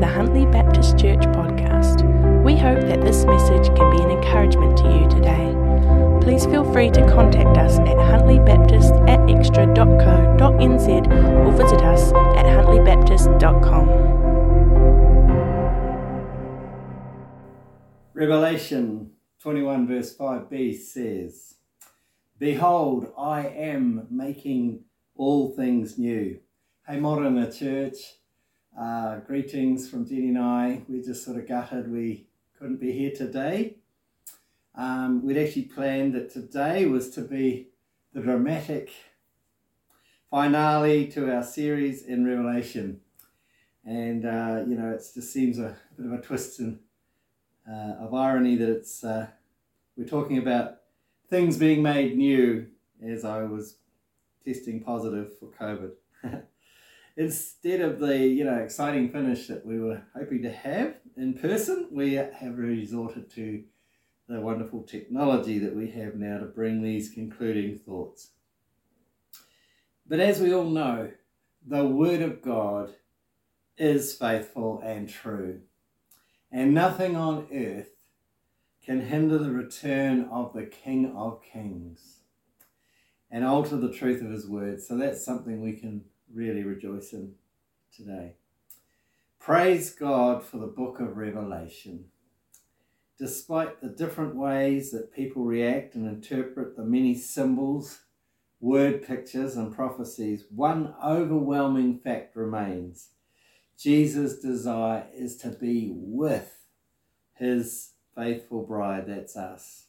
the Huntly Baptist Church podcast. We hope that this message can be an encouragement to you today. Please feel free to contact us at huntlybaptist at extra.co.nz or visit us at huntlybaptist.com. Revelation 21, verse 5b says, Behold, I am making all things new. Hey, Modern Church, uh, greetings from Jenny and I. We're just sort of gutted we couldn't be here today. Um, we'd actually planned that today was to be the dramatic finale to our series in Revelation. And, uh, you know, it just seems a bit of a twist and uh, of irony that it's uh, we're talking about things being made new as I was testing positive for COVID. instead of the you know exciting finish that we were hoping to have in person, we have resorted to the wonderful technology that we have now to bring these concluding thoughts. But as we all know, the Word of God is faithful and true, and nothing on earth can hinder the return of the King of Kings and alter the truth of His Word. So that's something we can really rejoice in today. Praise God for the book of Revelation. Despite the different ways that people react and interpret the many symbols, word pictures, and prophecies, one overwhelming fact remains Jesus' desire is to be with his faithful bride, that's us,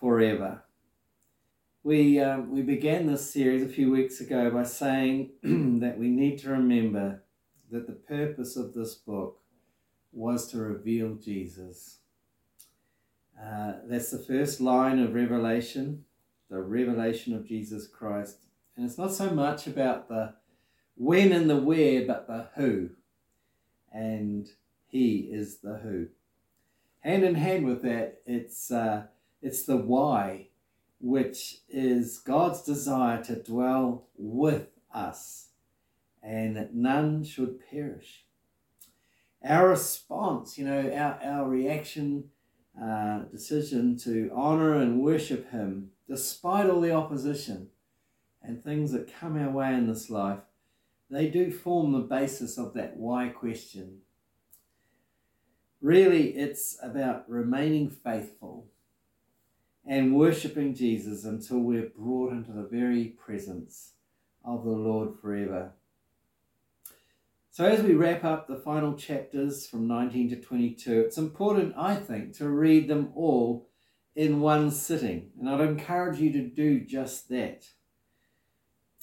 forever. We, uh, we began this series a few weeks ago by saying that we need to remember that the purpose of this book was to reveal Jesus. Uh, that's the first line of Revelation, the revelation of Jesus Christ. And it's not so much about the when and the where, but the who. And He is the who. Hand in hand with that, it's, uh, it's the why which is God's desire to dwell with us and that none should perish. Our response, you know, our, our reaction, uh, decision to honor and worship Him despite all the opposition and things that come our way in this life, they do form the basis of that why question. Really, it's about remaining faithful and worshipping Jesus until we're brought into the very presence of the Lord forever. So, as we wrap up the final chapters from 19 to 22, it's important, I think, to read them all in one sitting. And I'd encourage you to do just that.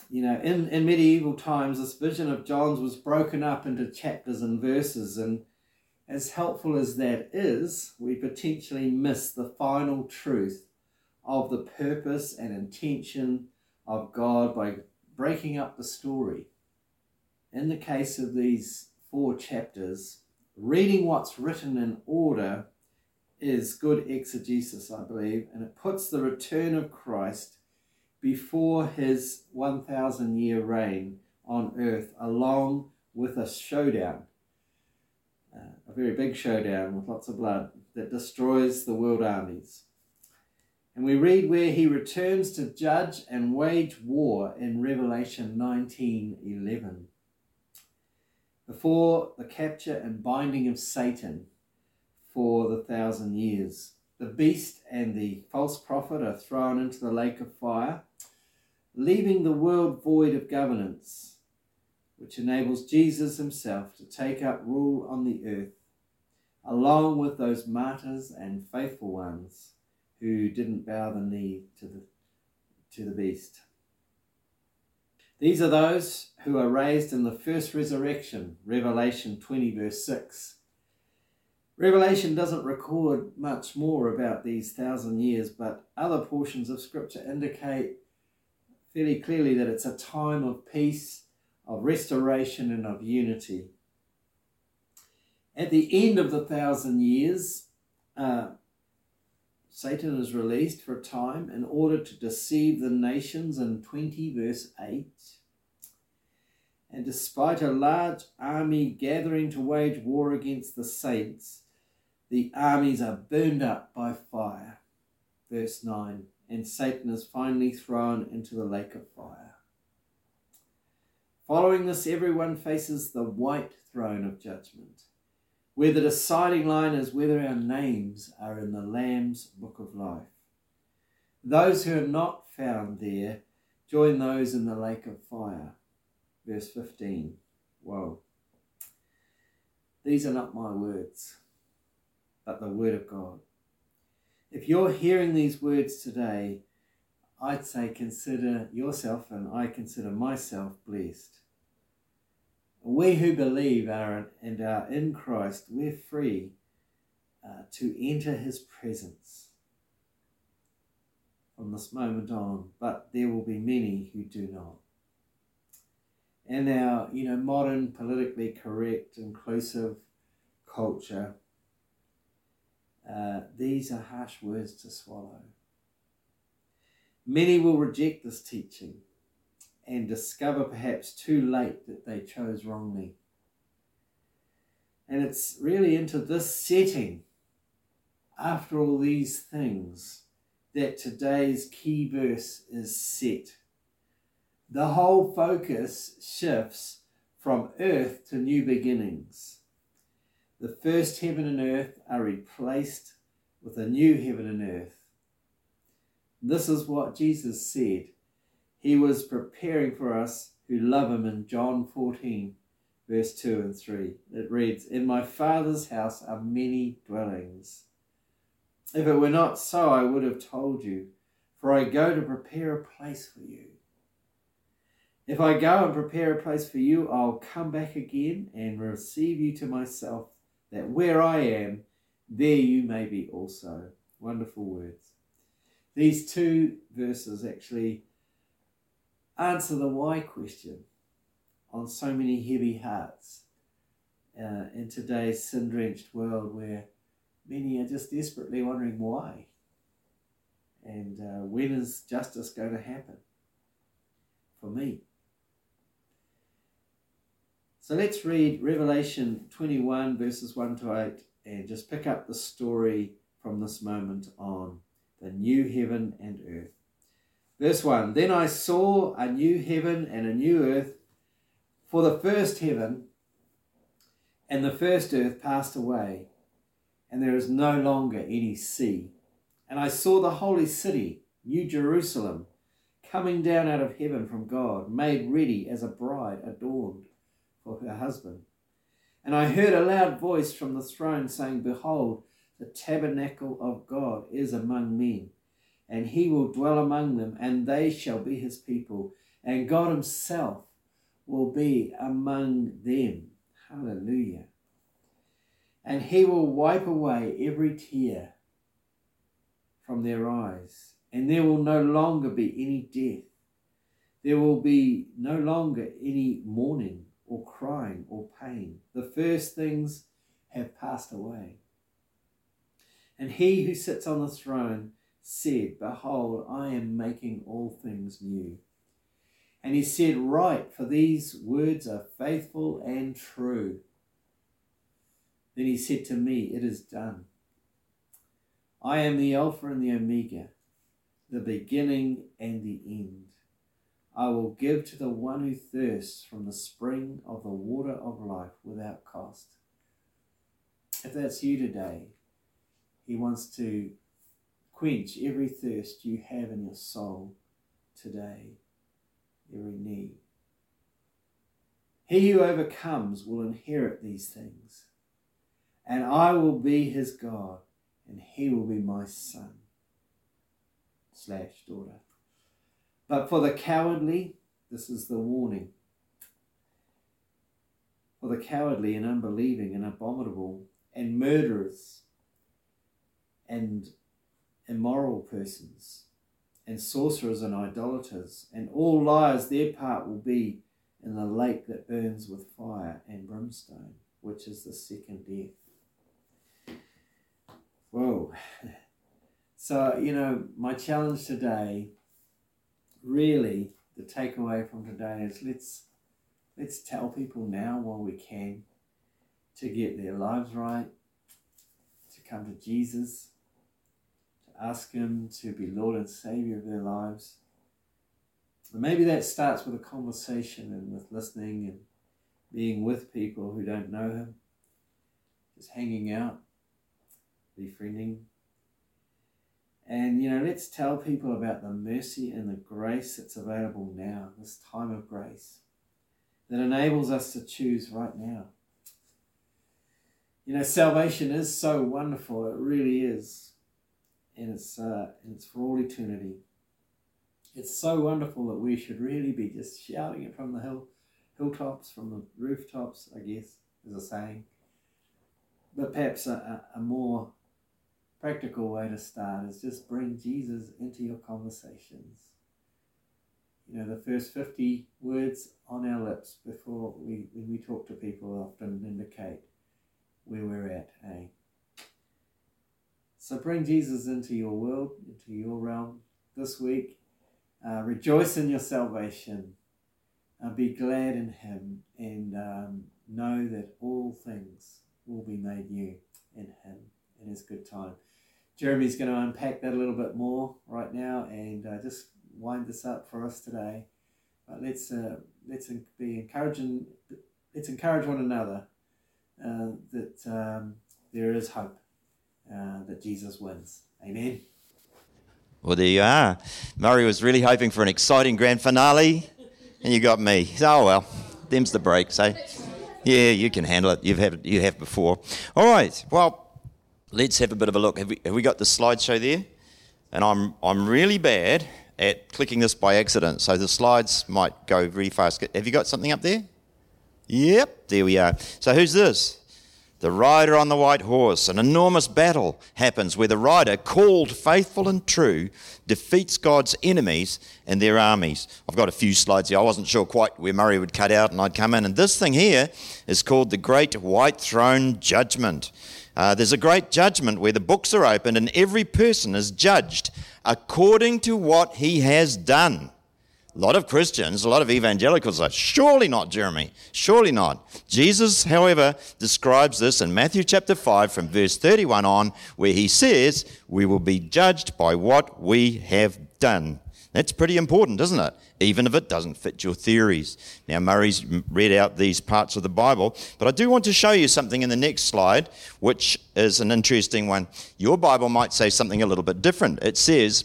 You know, in, in medieval times, this vision of John's was broken up into chapters and verses. And as helpful as that is, we potentially miss the final truth of the purpose and intention of God by breaking up the story. In the case of these four chapters, reading what's written in order is good exegesis, I believe, and it puts the return of Christ before his 1,000 year reign on earth, along with a showdown, very big showdown with lots of blood that destroys the world armies. And we read where he returns to judge and wage war in Revelation 19:11. Before the capture and binding of Satan for the thousand years, the beast and the false prophet are thrown into the lake of fire, leaving the world void of governance, which enables Jesus himself to take up rule on the earth, along with those martyrs and faithful ones who didn't bow the knee to the, to the beast. These are those who are raised in the first resurrection, Revelation 20, verse 6. Revelation doesn't record much more about these thousand years, but other portions of Scripture indicate fairly clearly that it's a time of peace, of restoration, and of unity. At the end of the thousand years, uh, Satan is released for a time in order to deceive the nations in 20 verse 8. And despite a large army gathering to wage war against the saints, the armies are burned up by fire. Verse 9 And Satan is finally thrown into the lake of fire. Following this, everyone faces the white throne of judgment, where the deciding line is whether our names are in the Lamb's book of life. Those who are not found there join those in the lake of fire. Verse 15. Whoa. These are not my words, but the word of God. If you're hearing these words today, I'd say consider yourself and I consider myself blessed. We who believe are and are in Christ, we're free uh, to enter his presence from this moment on, but there will be many who do not. In our, you know, modern, politically correct, inclusive culture, uh, these are harsh words to swallow. Many will reject this teaching and discover perhaps too late that they chose wrongly. And it's really into this setting, after all these things, that today's key verse is set. The whole focus shifts from earth to new beginnings. The first heaven and earth are replaced with a new heaven and earth. This is what Jesus said. He was preparing for us who love him in John 14, verse 2 and 3. It reads, In my Father's house are many dwellings. If it were not so, I would have told you, for I go to prepare a place for you. If I go and prepare a place for you, I'll come back again and receive you to myself, that where I am, there you may be also. Wonderful words. These two verses actually answer the why question on so many heavy hearts uh, in today's sin drenched world where many are just desperately wondering why. And uh, when is justice going to happen for me? So let's read Revelation 21, verses 1 to 8, and just pick up the story from this moment on the new heaven and earth. Verse 1 Then I saw a new heaven and a new earth, for the first heaven and the first earth passed away and there is no longer any sea. And I saw the holy city, New Jerusalem, coming down out of heaven from God, made ready as a bride adorned for her husband. And I heard a loud voice from the throne saying, Behold, the tabernacle of God is among men, and he will dwell among them, and they shall be his people, and God himself will be among them. Hallelujah and he will wipe away every tear from their eyes, and there will no longer be any death. There will be no longer any mourning or crying or pain. The first things have passed away. And he who sits on the throne said, Behold, I am making all things new. And he said, Write, for these words are faithful and true. Then he said to me, It is done. I am the Alpha and the Omega, the beginning and the end. I will give to the one who thirsts from the spring of the water of life without cost. If that's you today, he wants to quench every thirst you have in your soul today, every need. He who overcomes will inherit these things and I will be his God, and he will be my son slash daughter. But for the cowardly, this is the warning. For the cowardly and unbelieving and abominable and murderers and immoral persons and sorcerers and idolaters and all liars, their part will be in the lake that burns with fire and brimstone, which is the second death. Whoa. So, you know, my challenge today, really, the takeaway from today is let's let's tell people now while we can to get their lives right, to come to Jesus, ask Him to be Lord and Savior of their lives. And maybe that starts with a conversation and with listening and being with people who don't know Him, just hanging out, befriending. And, you know, let's tell people about the mercy and the grace that's available now, this time of grace that enables us to choose right now. You know, salvation is so wonderful, it really is. And it's, uh, and it's for all eternity. It's so wonderful that we should really be just shouting it from the hill, hilltops, from the rooftops, I guess, is a saying. But perhaps a, a more practical way to start is just bring Jesus into your conversations. You know, the first 50 words on our lips before we, when we talk to people often indicate where we're at, eh? So bring Jesus into your world, into your realm this week. Uh, rejoice in your salvation. Uh, be glad in Him and um, know that all things will be made new in Him in His good time. Jeremy's going to unpack that a little bit more right now and uh, just wind this up for us today. But let's uh, let's be encouraging. Let's encourage one another uh, that um, there is hope uh, that Jesus wins. Amen. Well, there you are. Murray was really hoping for an exciting grand finale, and you got me. Oh well, them's the breaks, eh? Yeah, you can handle it. You've had you have before. All right. Well let's have a bit of a look. Have we, have we got the slideshow there? And I'm, I'm really bad at clicking this by accident, so the slides might go really fast. Have you got something up there? Yep, there we are. So who's this? The rider on the white horse. An enormous battle happens where the rider, called faithful and true, defeats God's enemies and their armies. I've got a few slides here. I wasn't sure quite where Murray would cut out and I'd come in. And this thing here is called the Great White Throne Judgment. Uh, there's a great judgment where the books are opened and every person is judged according to what he has done. A lot of Christians, a lot of evangelicals are surely not Jeremy, surely not. Jesus, however, describes this in Matthew chapter 5 from verse 31 on, where he says, We will be judged by what we have done. That's pretty important, isn't it? Even if it doesn't fit your theories. Now, Murray's read out these parts of the Bible, but I do want to show you something in the next slide, which is an interesting one. Your Bible might say something a little bit different. It says,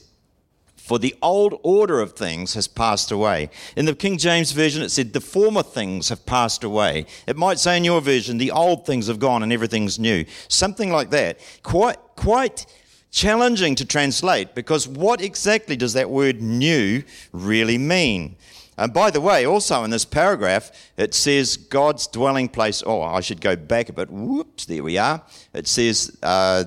for the old order of things has passed away. In the King James Version, it said, the former things have passed away. It might say in your version, the old things have gone and everything's new. Something like that. Quite, quite challenging to translate because what exactly does that word new really mean? And by the way, also in this paragraph, it says God's dwelling place. Oh, I should go back a bit. Whoops, there we are. It says, uh,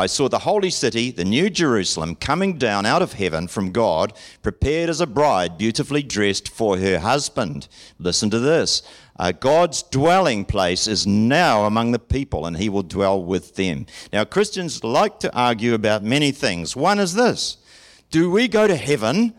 I saw the holy city, the new Jerusalem, coming down out of heaven from God, prepared as a bride, beautifully dressed for her husband. Listen to this. Uh, God's dwelling place is now among the people, and he will dwell with them. Now, Christians like to argue about many things. One is this Do we go to heaven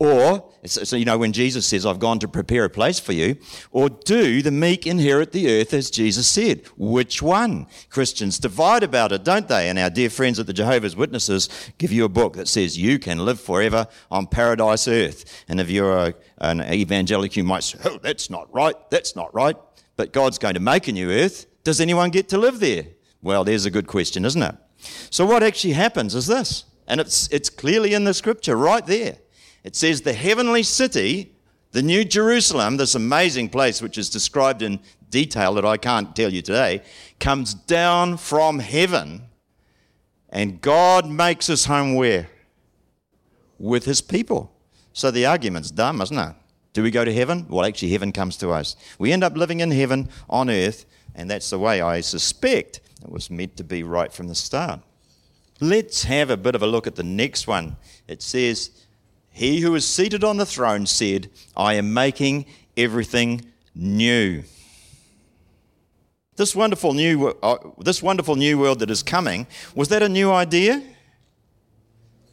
or, so, you know, when Jesus says, I've gone to prepare a place for you, or do the meek inherit the earth as Jesus said? Which one? Christians divide about it, don't they? And our dear friends at the Jehovah's Witnesses give you a book that says you can live forever on paradise earth. And if you're a, an evangelical, you might say, oh, that's not right, that's not right. But God's going to make a new earth. Does anyone get to live there? Well, there's a good question, isn't it? So what actually happens is this, and it's, it's clearly in the scripture right there. It says the heavenly city, the New Jerusalem, this amazing place which is described in detail that I can't tell you today, comes down from heaven and God makes his home where? With his people. So the argument's dumb, isn't it? Do we go to heaven? Well, actually, heaven comes to us. We end up living in heaven on earth, and that's the way I suspect it was meant to be right from the start. Let's have a bit of a look at the next one. It says, he who is seated on the throne said, I am making everything new. This wonderful new, uh, this wonderful new world that is coming, was that a new idea?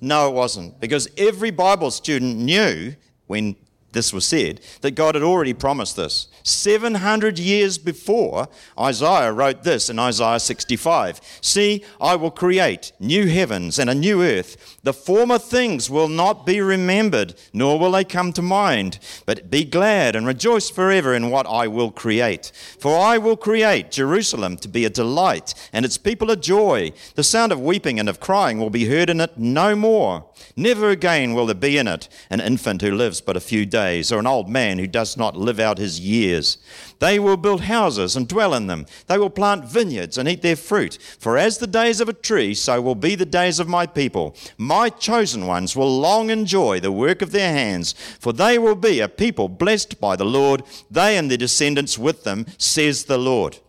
No, it wasn't. Because every Bible student knew when this was said, that God had already promised this. 700 years before, Isaiah wrote this in Isaiah 65 See, I will create new heavens and a new earth. The former things will not be remembered, nor will they come to mind. But be glad and rejoice forever in what I will create. For I will create Jerusalem to be a delight, and its people a joy. The sound of weeping and of crying will be heard in it no more. Never again will there be in it an infant who lives but a few days, or an old man who does not live out his years. They will build houses and dwell in them. They will plant vineyards and eat their fruit. For as the days of a tree, so will be the days of my people. My chosen ones will long enjoy the work of their hands, for they will be a people blessed by the Lord, they and their descendants with them, says the Lord.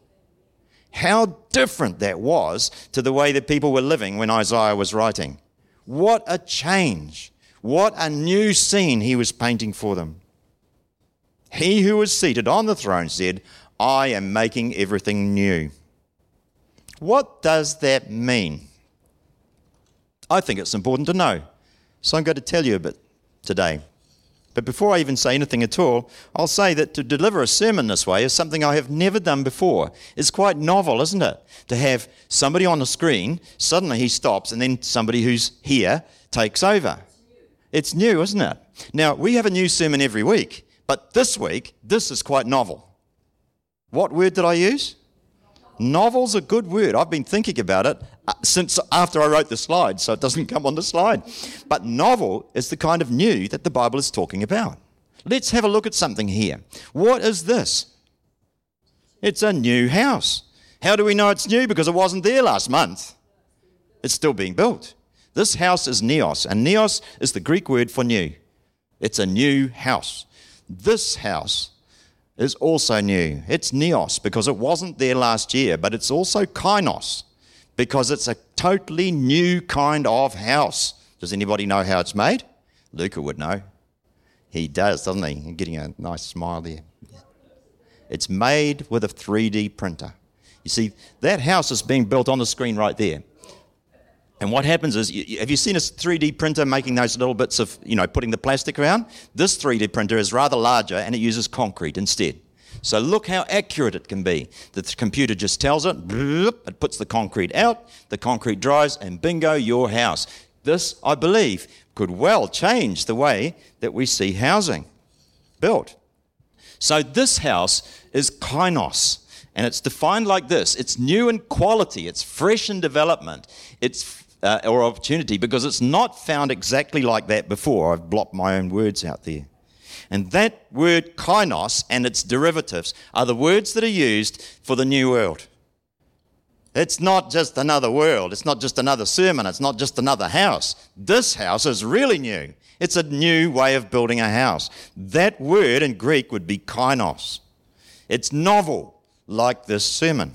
How different that was to the way that people were living when Isaiah was writing. What a change. What a new scene he was painting for them. He who was seated on the throne said, I am making everything new. What does that mean? I think it's important to know. So I'm going to tell you a bit today. But before I even say anything at all, I'll say that to deliver a sermon this way is something I have never done before. It's quite novel, isn't it? To have somebody on the screen, suddenly he stops, and then somebody who's here takes over. It's new, isn't it? Now, we have a new sermon every week, but this week, this is quite novel. What word did I use? Novel's a good word. I've been thinking about it uh, since after I wrote the slide, so it doesn't come on the slide. But novel is the kind of new that the Bible is talking about. Let's have a look at something here. What is this? It's a new house. How do we know it's new? Because it wasn't there last month. It's still being built. This house is neos, and neos is the Greek word for new. It's a new house. This house is also new. It's neos because it wasn't there last year, but it's also kainos because it's a totally new kind of house. Does anybody know how it's made? Luca would know. He does, doesn't he? You're getting a nice smile there. It's made with a 3D printer. You see, that house is being built on the screen right there. And what happens is, have you seen a 3D printer making those little bits of, you know, putting the plastic around? This 3D printer is rather larger and it uses concrete instead. So look how accurate it can be. The computer just tells it, it puts the concrete out, the concrete dries, and bingo, your house. This, I believe, could well change the way that we see housing built. So this house is kainos. And it's defined like this it's new in quality, it's fresh in development, it's uh, or opportunity because it's not found exactly like that before. I've blocked my own words out there. And that word kainos and its derivatives are the words that are used for the new world. It's not just another world. It's not just another sermon. It's not just another house. This house is really new. It's a new way of building a house. That word in Greek would be kainos. It's novel, like this sermon.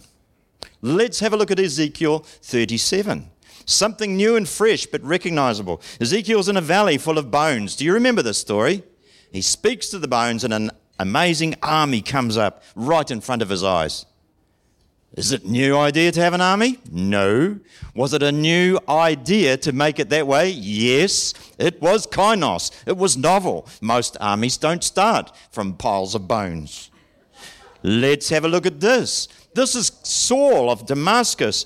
Let's have a look at Ezekiel 37. Something new and fresh, but recognizable. Ezekiel's in a valley full of bones. Do you remember this story? He speaks to the bones, and an amazing army comes up right in front of his eyes. Is it new idea to have an army? No. Was it a new idea to make it that way? Yes. It was kainos. It was novel. Most armies don't start from piles of bones. Let's have a look at this. This is Saul of Damascus,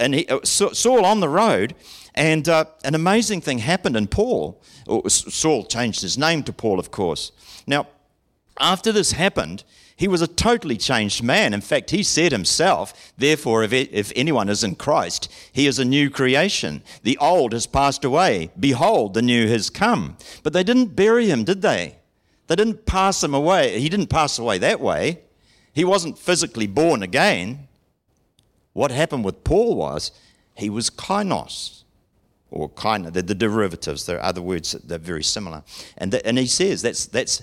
and he, uh, Saul on the road, and uh, an amazing thing happened in Paul. Saul changed his name to Paul, of course. Now, after this happened, he was a totally changed man. In fact, he said himself, therefore, if, if anyone is in Christ, he is a new creation. The old has passed away. Behold, the new has come. But they didn't bury him, did they? They didn't pass him away. He didn't pass away that way. He wasn't physically born again. What happened with Paul was he was kainos, or kind the, the derivatives. There are other words that are very similar. And, the, and he says that's, that's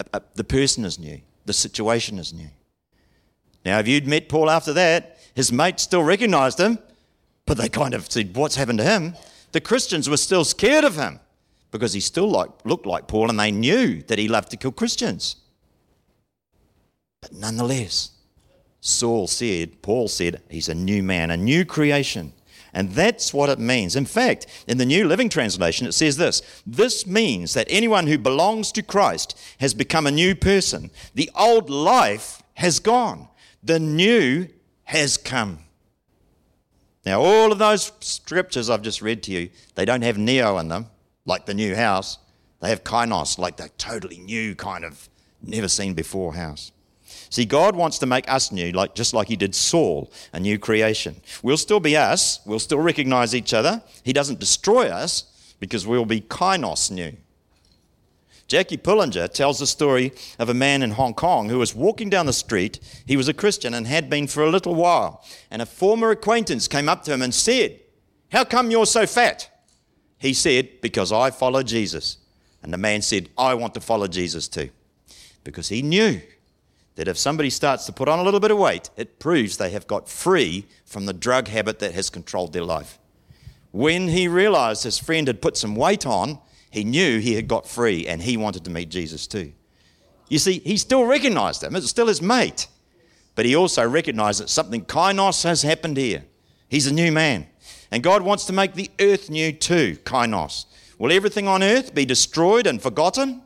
uh, uh, the person is new, the situation is new. Now, if you'd met Paul after that, his mates still recognized him, but they kind of said, What's happened to him? The Christians were still scared of him because he still like, looked like Paul and they knew that he loved to kill Christians. But nonetheless, Saul said, Paul said, he's a new man, a new creation. And that's what it means. In fact, in the New Living Translation, it says this This means that anyone who belongs to Christ has become a new person. The old life has gone, the new has come. Now, all of those scriptures I've just read to you, they don't have neo in them, like the new house. They have kainos, like the totally new kind of never seen before house. See, God wants to make us new, like just like He did Saul, a new creation. We'll still be us. We'll still recognize each other. He doesn't destroy us because we'll be kainos new. Jackie Pullinger tells the story of a man in Hong Kong who was walking down the street. He was a Christian and had been for a little while. And a former acquaintance came up to him and said, How come you're so fat? He said, Because I follow Jesus. And the man said, I want to follow Jesus too. Because he knew that if somebody starts to put on a little bit of weight, it proves they have got free from the drug habit that has controlled their life. When he realized his friend had put some weight on, he knew he had got free and he wanted to meet Jesus too. You see, he still recognized him, it's still his mate. But he also recognized that something kainos has happened here. He's a new man. And God wants to make the earth new too, kainos. Will everything on earth be destroyed and forgotten?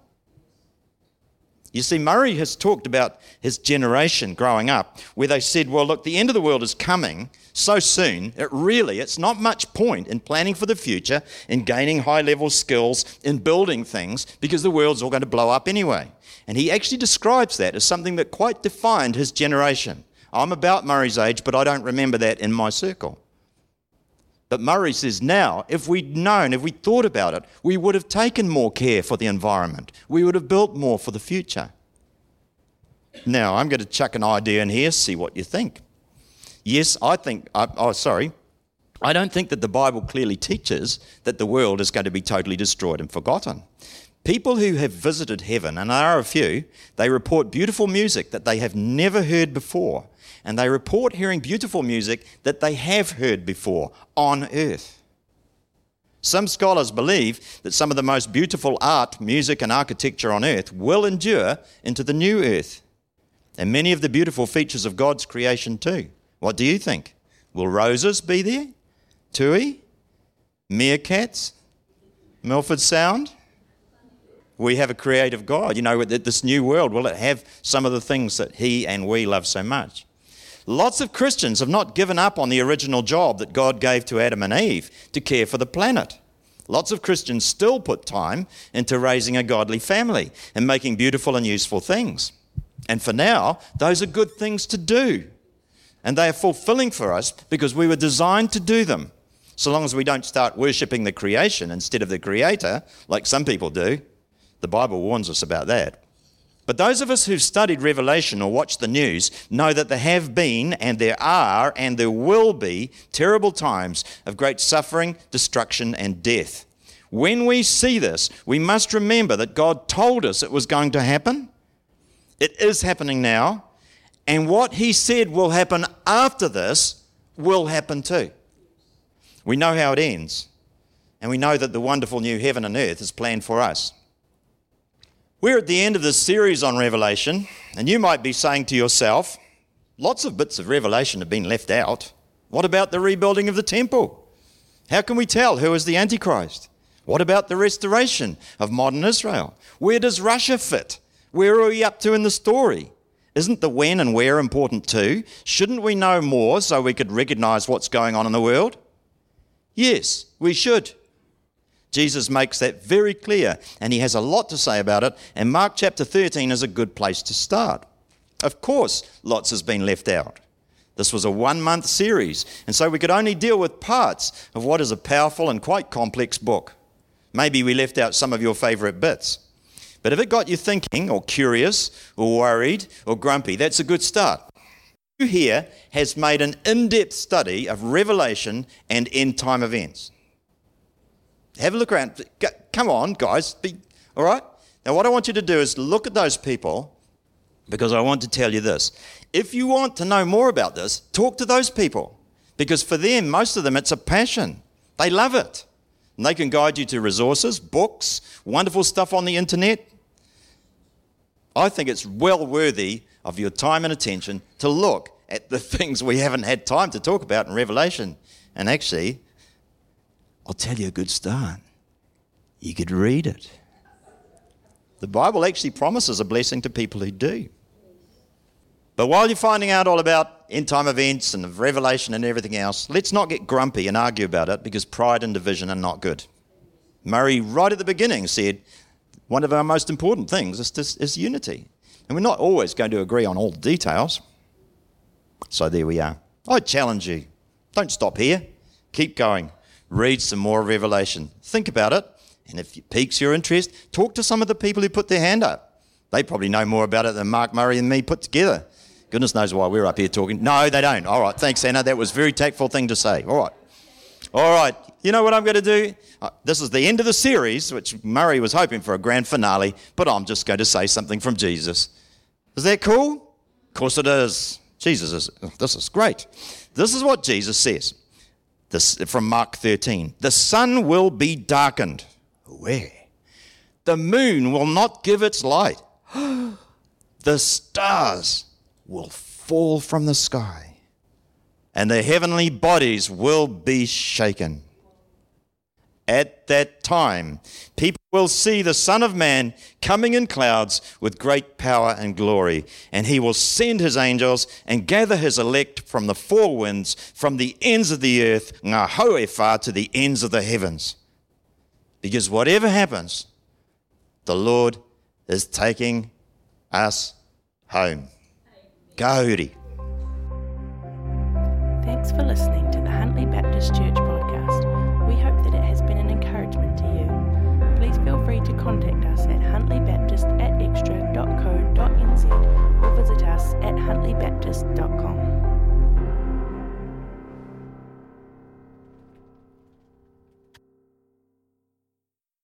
You see, Murray has talked about his generation growing up, where they said, well, look, the end of the world is coming so soon. It really, it's not much point in planning for the future, in gaining high level skills, in building things, because the world's all going to blow up anyway. And he actually describes that as something that quite defined his generation. I'm about Murray's age, but I don't remember that in my circle. But Murray says now, if we'd known, if we'd thought about it, we would have taken more care for the environment. We would have built more for the future. Now, I'm going to chuck an idea in here, see what you think. Yes, I think, uh, oh, sorry. I don't think that the Bible clearly teaches that the world is going to be totally destroyed and forgotten. People who have visited heaven, and there are a few, they report beautiful music that they have never heard before and they report hearing beautiful music that they have heard before on earth. Some scholars believe that some of the most beautiful art, music, and architecture on earth will endure into the new earth, and many of the beautiful features of God's creation too. What do you think? Will roses be there? Tui? Meerkats? Milford Sound? We have a creative God. You know, this new world, will it have some of the things that He and we love so much? Lots of Christians have not given up on the original job that God gave to Adam and Eve to care for the planet. Lots of Christians still put time into raising a godly family and making beautiful and useful things. And for now, those are good things to do. And they are fulfilling for us because we were designed to do them. So long as we don't start worshipping the creation instead of the creator, like some people do. The Bible warns us about that. But those of us who've studied Revelation or watched the news know that there have been, and there are, and there will be terrible times of great suffering, destruction, and death. When we see this, we must remember that God told us it was going to happen. It is happening now. And what He said will happen after this will happen too. We know how it ends. And we know that the wonderful new heaven and earth is planned for us. We're at the end of this series on Revelation, and you might be saying to yourself, lots of bits of Revelation have been left out. What about the rebuilding of the temple? How can we tell who is the Antichrist? What about the restoration of modern Israel? Where does Russia fit? Where are we up to in the story? Isn't the when and where important too? Shouldn't we know more so we could recognize what's going on in the world? Yes, we should. Jesus makes that very clear, and he has a lot to say about it, and Mark chapter 13 is a good place to start. Of course, lots has been left out. This was a one month series, and so we could only deal with parts of what is a powerful and quite complex book. Maybe we left out some of your favourite bits. But if it got you thinking, or curious, or worried, or grumpy, that's a good start. Who here has made an in depth study of Revelation and end time events? Have a look around. Come on, guys. Be, all right? Now, what I want you to do is look at those people because I want to tell you this. If you want to know more about this, talk to those people because for them, most of them, it's a passion. They love it. And they can guide you to resources, books, wonderful stuff on the internet. I think it's well worthy of your time and attention to look at the things we haven't had time to talk about in Revelation And actually, I'll tell you a good start. You could read it. The Bible actually promises a blessing to people who do. But while you're finding out all about end time events and revelation and everything else, let's not get grumpy and argue about it because pride and division are not good. Murray, right at the beginning, said one of our most important things is, this, is unity. And we're not always going to agree on all the details. So there we are. I challenge you don't stop here, keep going. Read some more Revelation. Think about it. And if it piques your interest, talk to some of the people who put their hand up. They probably know more about it than Mark Murray and me put together. Goodness knows why we're up here talking. No, they don't. All right, thanks, Anna. That was a very tactful thing to say. All right. All right, you know what I'm going to do? Uh, this is the end of the series, which Murray was hoping for a grand finale, but I'm just going to say something from Jesus. Is that cool? Of course it is. Jesus is, this is great. This is what Jesus says this, from Mark 13. The sun will be darkened where? The moon will not give its light. the stars will fall from the sky, and the heavenly bodies will be shaken. At that time, people will see the Son of Man coming in clouds with great power and glory, and he will send his angels and gather his elect from the four winds, from the ends of the earth, Ngahoefa, to the ends of the heavens. Because whatever happens, the Lord is taking us home. Kauri. Thanks for listening to the Huntly Baptist Church to contact us at huntlybaptist at extra.co.nz or visit us at huntlybaptist.com.